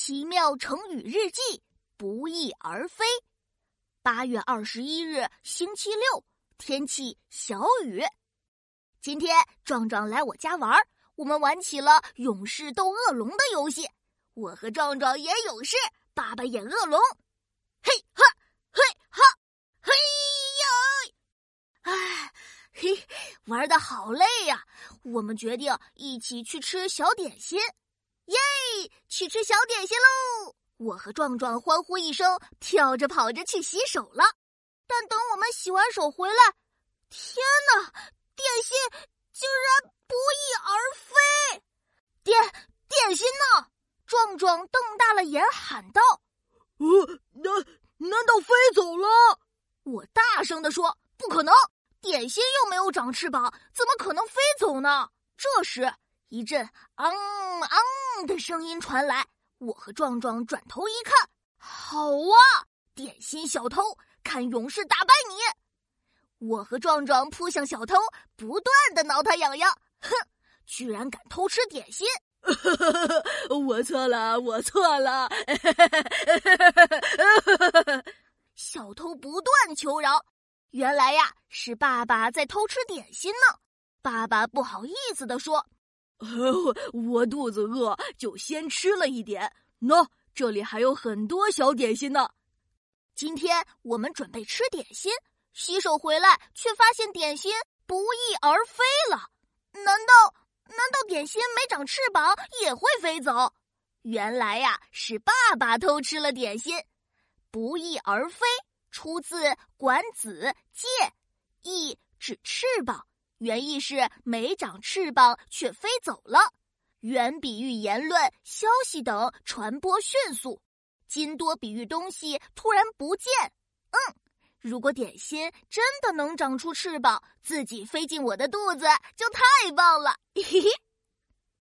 奇妙成语日记：不翼而飞。八月二十一日，星期六，天气小雨。今天壮壮来我家玩，我们玩起了勇士斗恶龙的游戏。我和壮壮演勇士，爸爸演恶龙。嘿哈，嘿哈，嘿呀！哎，嘿，玩的好累呀。我们决定一起去吃小点心。耶！去吃小点心喽！我和壮壮欢呼一声，跳着跑着去洗手了。但等我们洗完手回来，天哪！点心竟然不翼而飞！点点心呢？壮壮瞪大了眼喊道：“呃，难难道飞走了？”我大声的说：“不可能！点心又没有长翅膀，怎么可能飞走呢？”这时。一阵“昂昂”的声音传来，我和壮壮转头一看，好啊，点心小偷，看勇士打败你！我和壮壮扑向小偷，不断的挠他痒痒，哼，居然敢偷吃点心！我错了，我错了！小偷不断求饶，原来呀是爸爸在偷吃点心呢。爸爸不好意思的说。我肚子饿，就先吃了一点。喏，这里还有很多小点心呢。今天我们准备吃点心，洗手回来却发现点心不翼而飞了。难道难道点心没长翅膀也会飞走？原来呀，是爸爸偷吃了点心。不翼而飞出自《管子·介》，翼指翅膀。原意是没长翅膀却飞走了，原比喻言论、消息等传播迅速，今多比喻东西突然不见。嗯，如果点心真的能长出翅膀，自己飞进我的肚子，就太棒了。嘿嘿。